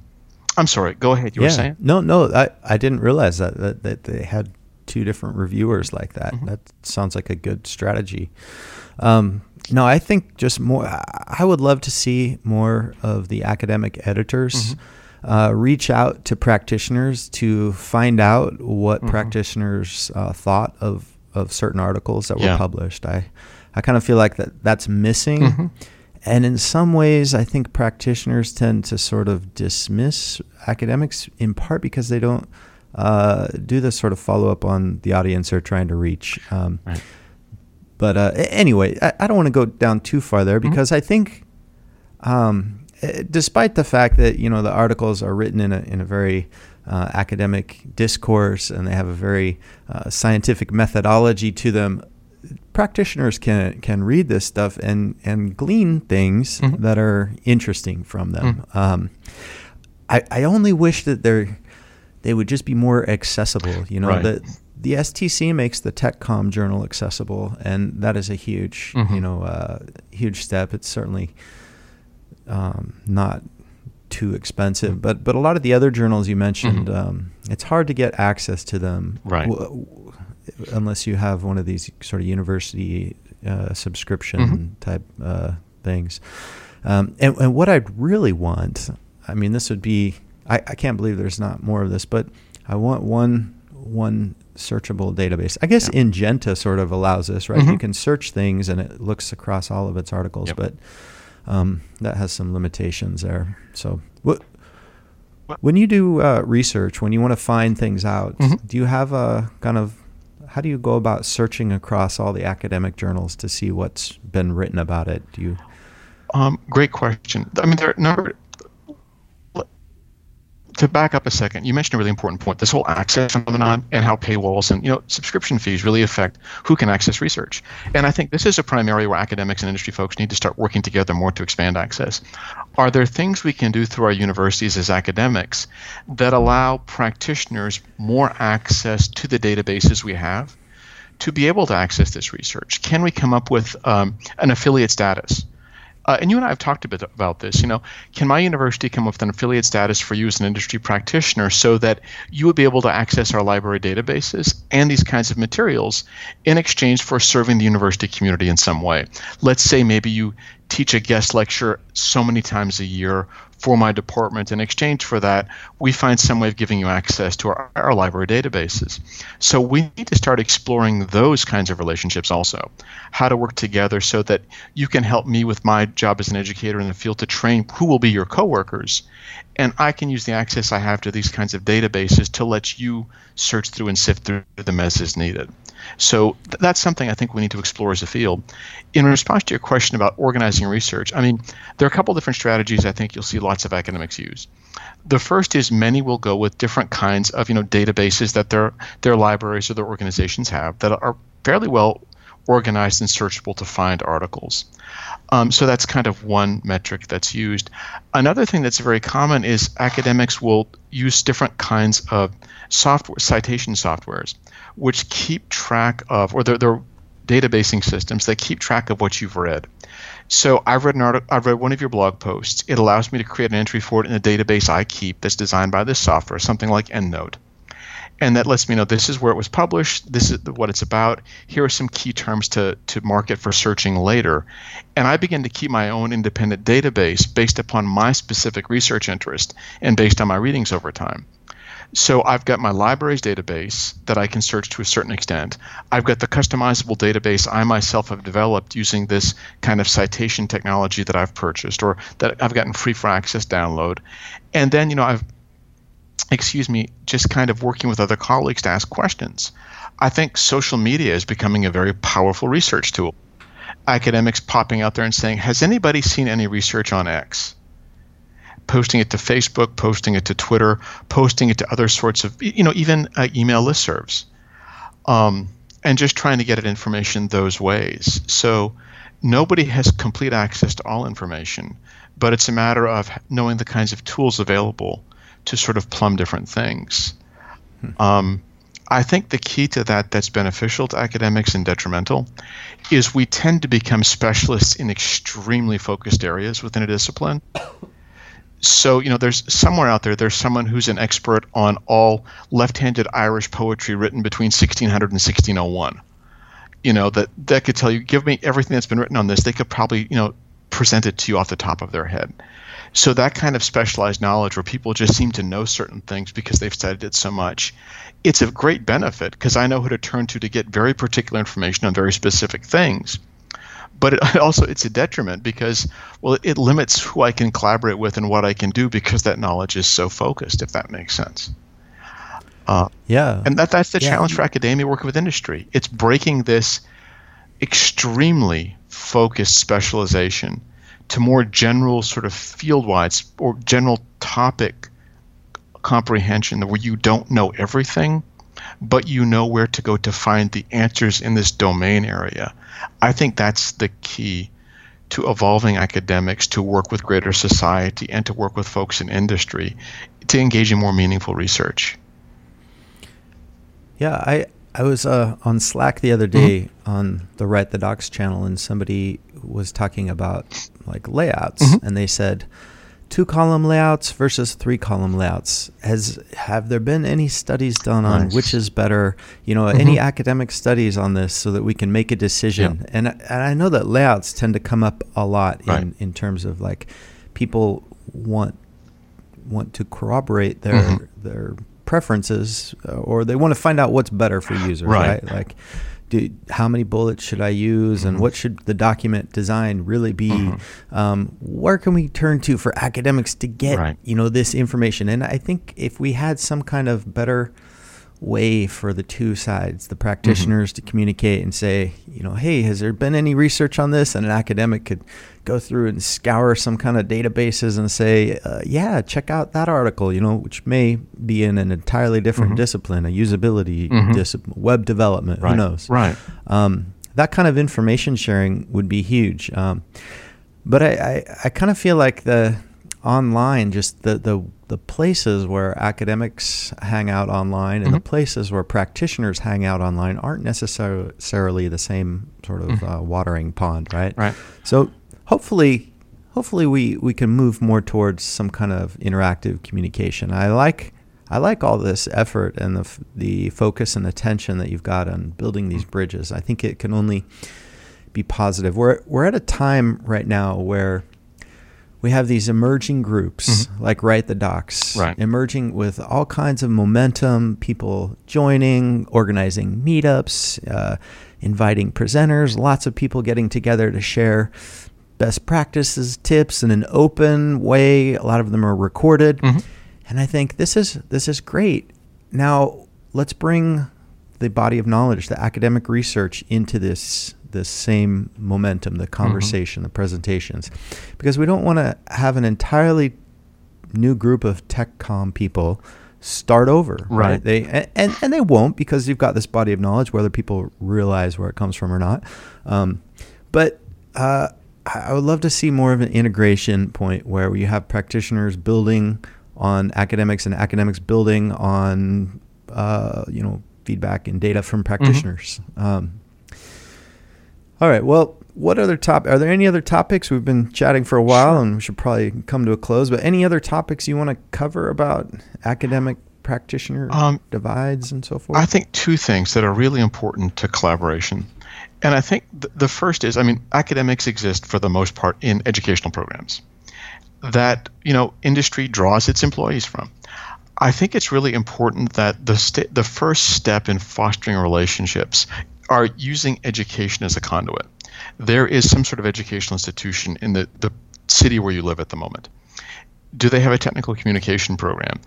I'm sorry, go ahead. You yeah. were saying? No, no, I, I didn't realize that, that, that they had two different reviewers like that. Mm-hmm. That sounds like a good strategy. Um, no, I think just more. I would love to see more of the academic editors mm-hmm. Uh, reach out to practitioners to find out what mm-hmm. practitioners uh, thought of of certain articles that were yeah. published. I I kind of feel like that that's missing. Mm-hmm. And in some ways, I think practitioners tend to sort of dismiss academics in part because they don't uh, do this sort of follow up on the audience they're trying to reach. Um, right. But uh, anyway, I, I don't want to go down too far there mm-hmm. because mm-hmm. I think, um, despite the fact that you know the articles are written in a in a very uh, academic discourse and they have a very uh, scientific methodology to them, practitioners can can read this stuff and and glean things mm-hmm. that are interesting from them. Mm-hmm. Um, I I only wish that they they would just be more accessible. You know right. that the STC makes the TechCom journal accessible, and that is a huge, mm-hmm. you know, uh, huge step. It's certainly um, not too expensive, mm-hmm. but but a lot of the other journals you mentioned, mm-hmm. um, it's hard to get access to them, right? W- unless you have one of these sort of university uh, subscription mm-hmm. type uh, things. Um, and, and what I'd really want, I mean, this would be, I, I can't believe there's not more of this, but I want one one searchable database. I guess yeah. Ingenta sort of allows this, right? Mm-hmm. You can search things and it looks across all of its articles, yep. but um, that has some limitations there. So, what, when you do uh, research, when you want to find things out, mm-hmm. do you have a kind of how do you go about searching across all the academic journals to see what's been written about it? Do you? Um, great question. I mean, there are a number to back up a second, you mentioned a really important point: this whole access phenomenon and how paywalls and you know subscription fees really affect who can access research. And I think this is a prime area where academics and industry folks need to start working together more to expand access. Are there things we can do through our universities as academics that allow practitioners more access to the databases we have to be able to access this research? Can we come up with um, an affiliate status? Uh, and you and I have talked a bit about this. You know, can my university come up with an affiliate status for you as an industry practitioner so that you would be able to access our library databases and these kinds of materials in exchange for serving the university community in some way? Let's say maybe you teach a guest lecture so many times a year for my department. In exchange for that, we find some way of giving you access to our, our library databases. So we need to start exploring those kinds of relationships also. How to work together so that you can help me with my job as an educator in the field to train who will be your coworkers. And I can use the access I have to these kinds of databases to let you search through and sift through them as is needed. So th- that's something I think we need to explore as a field. In response to your question about organizing research, I mean, there are a couple different strategies I think you'll see lots of academics use. The first is many will go with different kinds of you know databases that their their libraries or their organizations have that are fairly well organized and searchable to find articles. Um, so that's kind of one metric that's used. Another thing that's very common is academics will use different kinds of software citation softwares which keep track of, or they're, they're databasing systems that keep track of what you've read. So I've read an article, I've read one of your blog posts. It allows me to create an entry for it in a database I keep that's designed by this software, something like EndNote. And that lets me know this is where it was published, this is what it's about. Here are some key terms to, to mark it for searching later. And I begin to keep my own independent database based upon my specific research interest and based on my readings over time. So I've got my libraries database that I can search to a certain extent. I've got the customizable database I myself have developed using this kind of citation technology that I've purchased or that I've gotten free for access download. And then, you know, I've excuse me, just kind of working with other colleagues to ask questions. I think social media is becoming a very powerful research tool. Academics popping out there and saying, Has anybody seen any research on X? posting it to Facebook, posting it to Twitter, posting it to other sorts of, you know, even uh, email listservs, um, and just trying to get at information those ways. So nobody has complete access to all information, but it's a matter of knowing the kinds of tools available to sort of plumb different things. Hmm. Um, I think the key to that that's beneficial to academics and detrimental is we tend to become specialists in extremely focused areas within a discipline so you know there's somewhere out there there's someone who's an expert on all left-handed irish poetry written between 1600 and 1601 you know that that could tell you give me everything that's been written on this they could probably you know present it to you off the top of their head so that kind of specialized knowledge where people just seem to know certain things because they've studied it so much it's a great benefit because i know who to turn to to get very particular information on very specific things but it *laughs* also it's a detriment because well it, it, limits who I can collaborate with and what I can do because that knowledge is so focused if that makes sense. Uh, yeah, and that that's the yeah. challenge for academia working with industry. It's breaking this extremely focused specialization to more general sort of field wide or general topic comprehension where you don't know everything but you know where to go to find the answers in this domain area. I think that's the key to evolving academics to work with greater society and to work with folks in industry to engage in more meaningful research. Yeah, I I was uh, on Slack the other day mm-hmm. on the Write the Docs channel, and somebody was talking about like layouts, mm-hmm. and they said two column layouts versus three column layouts. Has have there been any studies done nice. on which is better? You know, mm-hmm. any academic studies on this so that we can make a decision? Yeah. And and I know that layouts tend to come up a lot right. in in terms of like people want want to corroborate their mm-hmm. their preferences uh, or they want to find out what's better for *sighs* users, right? right? Like do, how many bullets should I use mm-hmm. and what should the document design really be? Mm-hmm. Um, where can we turn to for academics to get right. you know this information? And I think if we had some kind of better way for the two sides, the practitioners mm-hmm. to communicate and say, you know, hey, has there been any research on this? And an academic could go through and scour some kind of databases and say, uh, yeah, check out that article, you know, which may be in an entirely different mm-hmm. discipline, a usability mm-hmm. discipline, web development, right. who knows? Right. Um, that kind of information sharing would be huge. Um, but I, I, I kind of feel like the online, just the, the the places where academics hang out online and mm-hmm. the places where practitioners hang out online aren't necessarily the same sort of mm-hmm. uh, watering pond, right? Right. So hopefully, hopefully we, we can move more towards some kind of interactive communication. I like I like all this effort and the the focus and attention that you've got on building these bridges. I think it can only be positive. We're we're at a time right now where we have these emerging groups mm-hmm. like Write the Docs, right. emerging with all kinds of momentum, people joining, organizing meetups, uh, inviting presenters, lots of people getting together to share best practices, tips in an open way. A lot of them are recorded. Mm-hmm. And I think this is this is great. Now let's bring the body of knowledge, the academic research into this this same momentum, the mm-hmm. conversation, mm-hmm. the presentations, because we don't want to have an entirely new group of tech com people start over. Right. right. They and and they won't because you've got this body of knowledge, whether people realize where it comes from or not. Um, but uh, I would love to see more of an integration point where you have practitioners building on academics and academics building on uh, you know feedback and data from practitioners. Mm-hmm. Um, all right. Well, what other top? Are there any other topics? We've been chatting for a while, and we should probably come to a close. But any other topics you want to cover about academic practitioner um, divides and so forth? I think two things that are really important to collaboration. And I think th- the first is, I mean, academics exist for the most part in educational programs that you know industry draws its employees from. I think it's really important that the st- the first step in fostering relationships are using education as a conduit. There is some sort of educational institution in the, the city where you live at the moment. Do they have a technical communication program?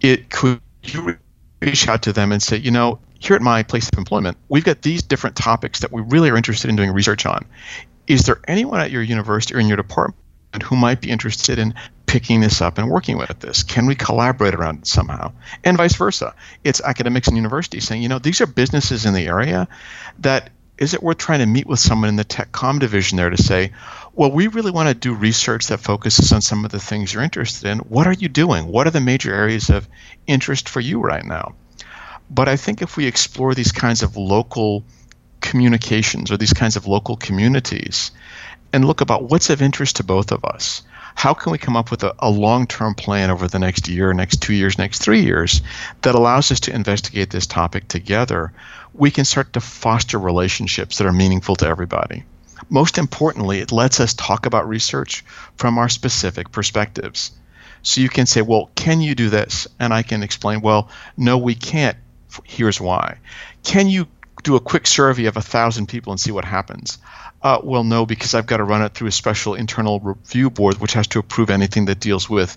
It could you reach out to them and say, you know, here at my place of employment, we've got these different topics that we really are interested in doing research on. Is there anyone at your university or in your department who might be interested in picking this up and working with this? Can we collaborate around it somehow? And vice versa. It's academics and universities saying, you know, these are businesses in the area that is it worth trying to meet with someone in the tech com division there to say, well, we really want to do research that focuses on some of the things you're interested in. What are you doing? What are the major areas of interest for you right now? But I think if we explore these kinds of local communications or these kinds of local communities and look about what's of interest to both of us. How can we come up with a, a long term plan over the next year, next two years, next three years that allows us to investigate this topic together? We can start to foster relationships that are meaningful to everybody. Most importantly, it lets us talk about research from our specific perspectives. So you can say, well, can you do this? And I can explain, well, no, we can't. Here's why. Can you do a quick survey of a thousand people and see what happens? Uh, well, no, because I've got to run it through a special internal review board, which has to approve anything that deals with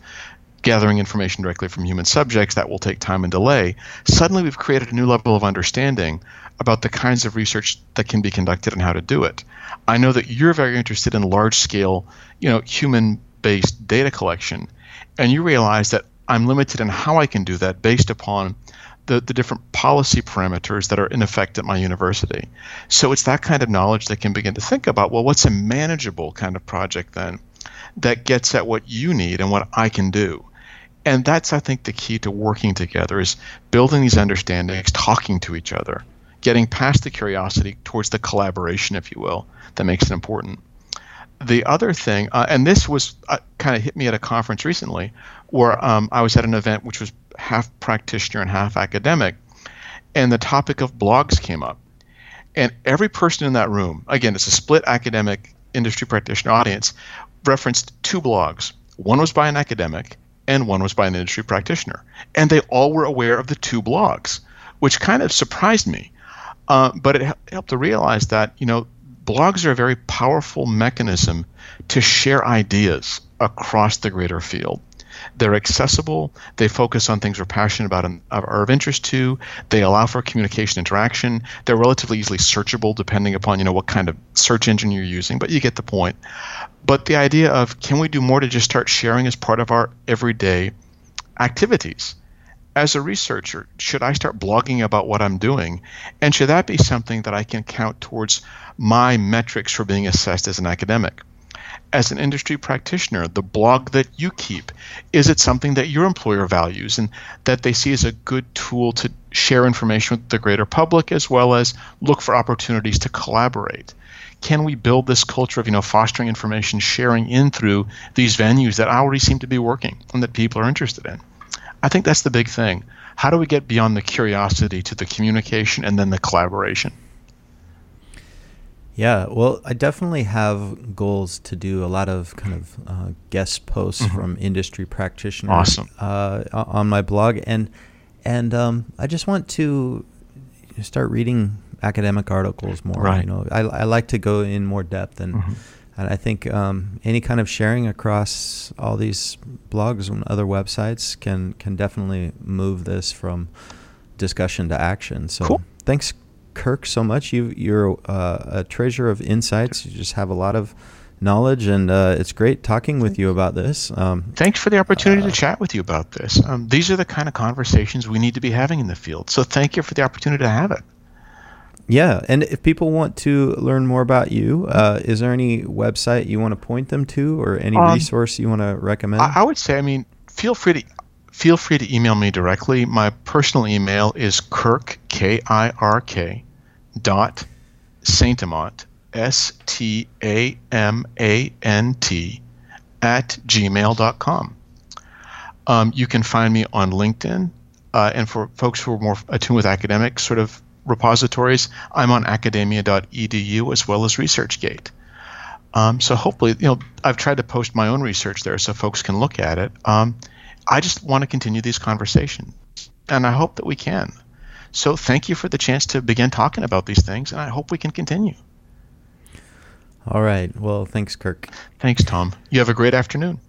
gathering information directly from human subjects. That will take time and delay. Suddenly, we've created a new level of understanding about the kinds of research that can be conducted and how to do it. I know that you're very interested in large-scale, you know, human-based data collection, and you realize that I'm limited in how I can do that based upon the, the different policy parameters that are in effect at my university. So it's that kind of knowledge that can begin to think about well, what's a manageable kind of project then that gets at what you need and what I can do? And that's, I think, the key to working together is building these understandings, talking to each other, getting past the curiosity towards the collaboration, if you will, that makes it important the other thing, uh, and this was uh, kind of hit me at a conference recently, where um, I was at an event which was half practitioner and half academic, and the topic of blogs came up. And every person in that room, again, it's a split academic industry practitioner audience, referenced two blogs. One was by an academic, and one was by an industry practitioner. And they all were aware of the two blogs, which kind of surprised me. Uh, but it helped to realize that, you know, blogs are a very powerful mechanism to share ideas across the greater field. They're accessible. They focus on things we're passionate about and are of interest to. They allow for communication interaction. They're relatively easily searchable depending upon you know what kind of search engine you're using, but you get the point. But the idea of can we do more to just start sharing as part of our everyday activities? As a researcher, should I start blogging about what I'm doing? And should that be something that I can count towards my metrics for being assessed as an academic? As an industry practitioner, the blog that you keep, is it something that your employer values and that they see as a good tool to share information with the greater public as well as look for opportunities to collaborate? can we build this culture of you know fostering information sharing in through these venues that already seem to be working and that people are interested in? I think that's the big thing. How do we get beyond the curiosity to the communication and then the collaboration? Yeah, well, I definitely have goals to do a lot of kind of uh, guest posts mm-hmm. from industry practitioners awesome. uh, on my blog, and and um, I just want to start reading academic articles more. Right. You know, I, I like to go in more depth, and mm-hmm. and I think um, any kind of sharing across all these blogs and other websites can can definitely move this from discussion to action. So cool. thanks Kirk so much. You you're uh, a treasure of insights. You just have a lot of knowledge, and uh, it's great talking with you about this. Um, Thanks for the opportunity uh, to chat with you about this. Um, these are the kind of conversations we need to be having in the field. So thank you for the opportunity to have it. Yeah, and if people want to learn more about you, uh, is there any website you want to point them to, or any um, resource you want to recommend? I, I would say, I mean, feel free to feel free to email me directly. My personal email is kirk k i r k dot St.Amant, S T A M A N T, at gmail.com. Um, you can find me on LinkedIn. Uh, and for folks who are more attuned with academic sort of repositories, I'm on academia.edu as well as ResearchGate. Um, so hopefully, you know, I've tried to post my own research there so folks can look at it. Um, I just want to continue these conversations, and I hope that we can. So thank you for the chance to begin talking about these things, and I hope we can continue. All right. Well, thanks, Kirk. Thanks, Tom. You have a great afternoon.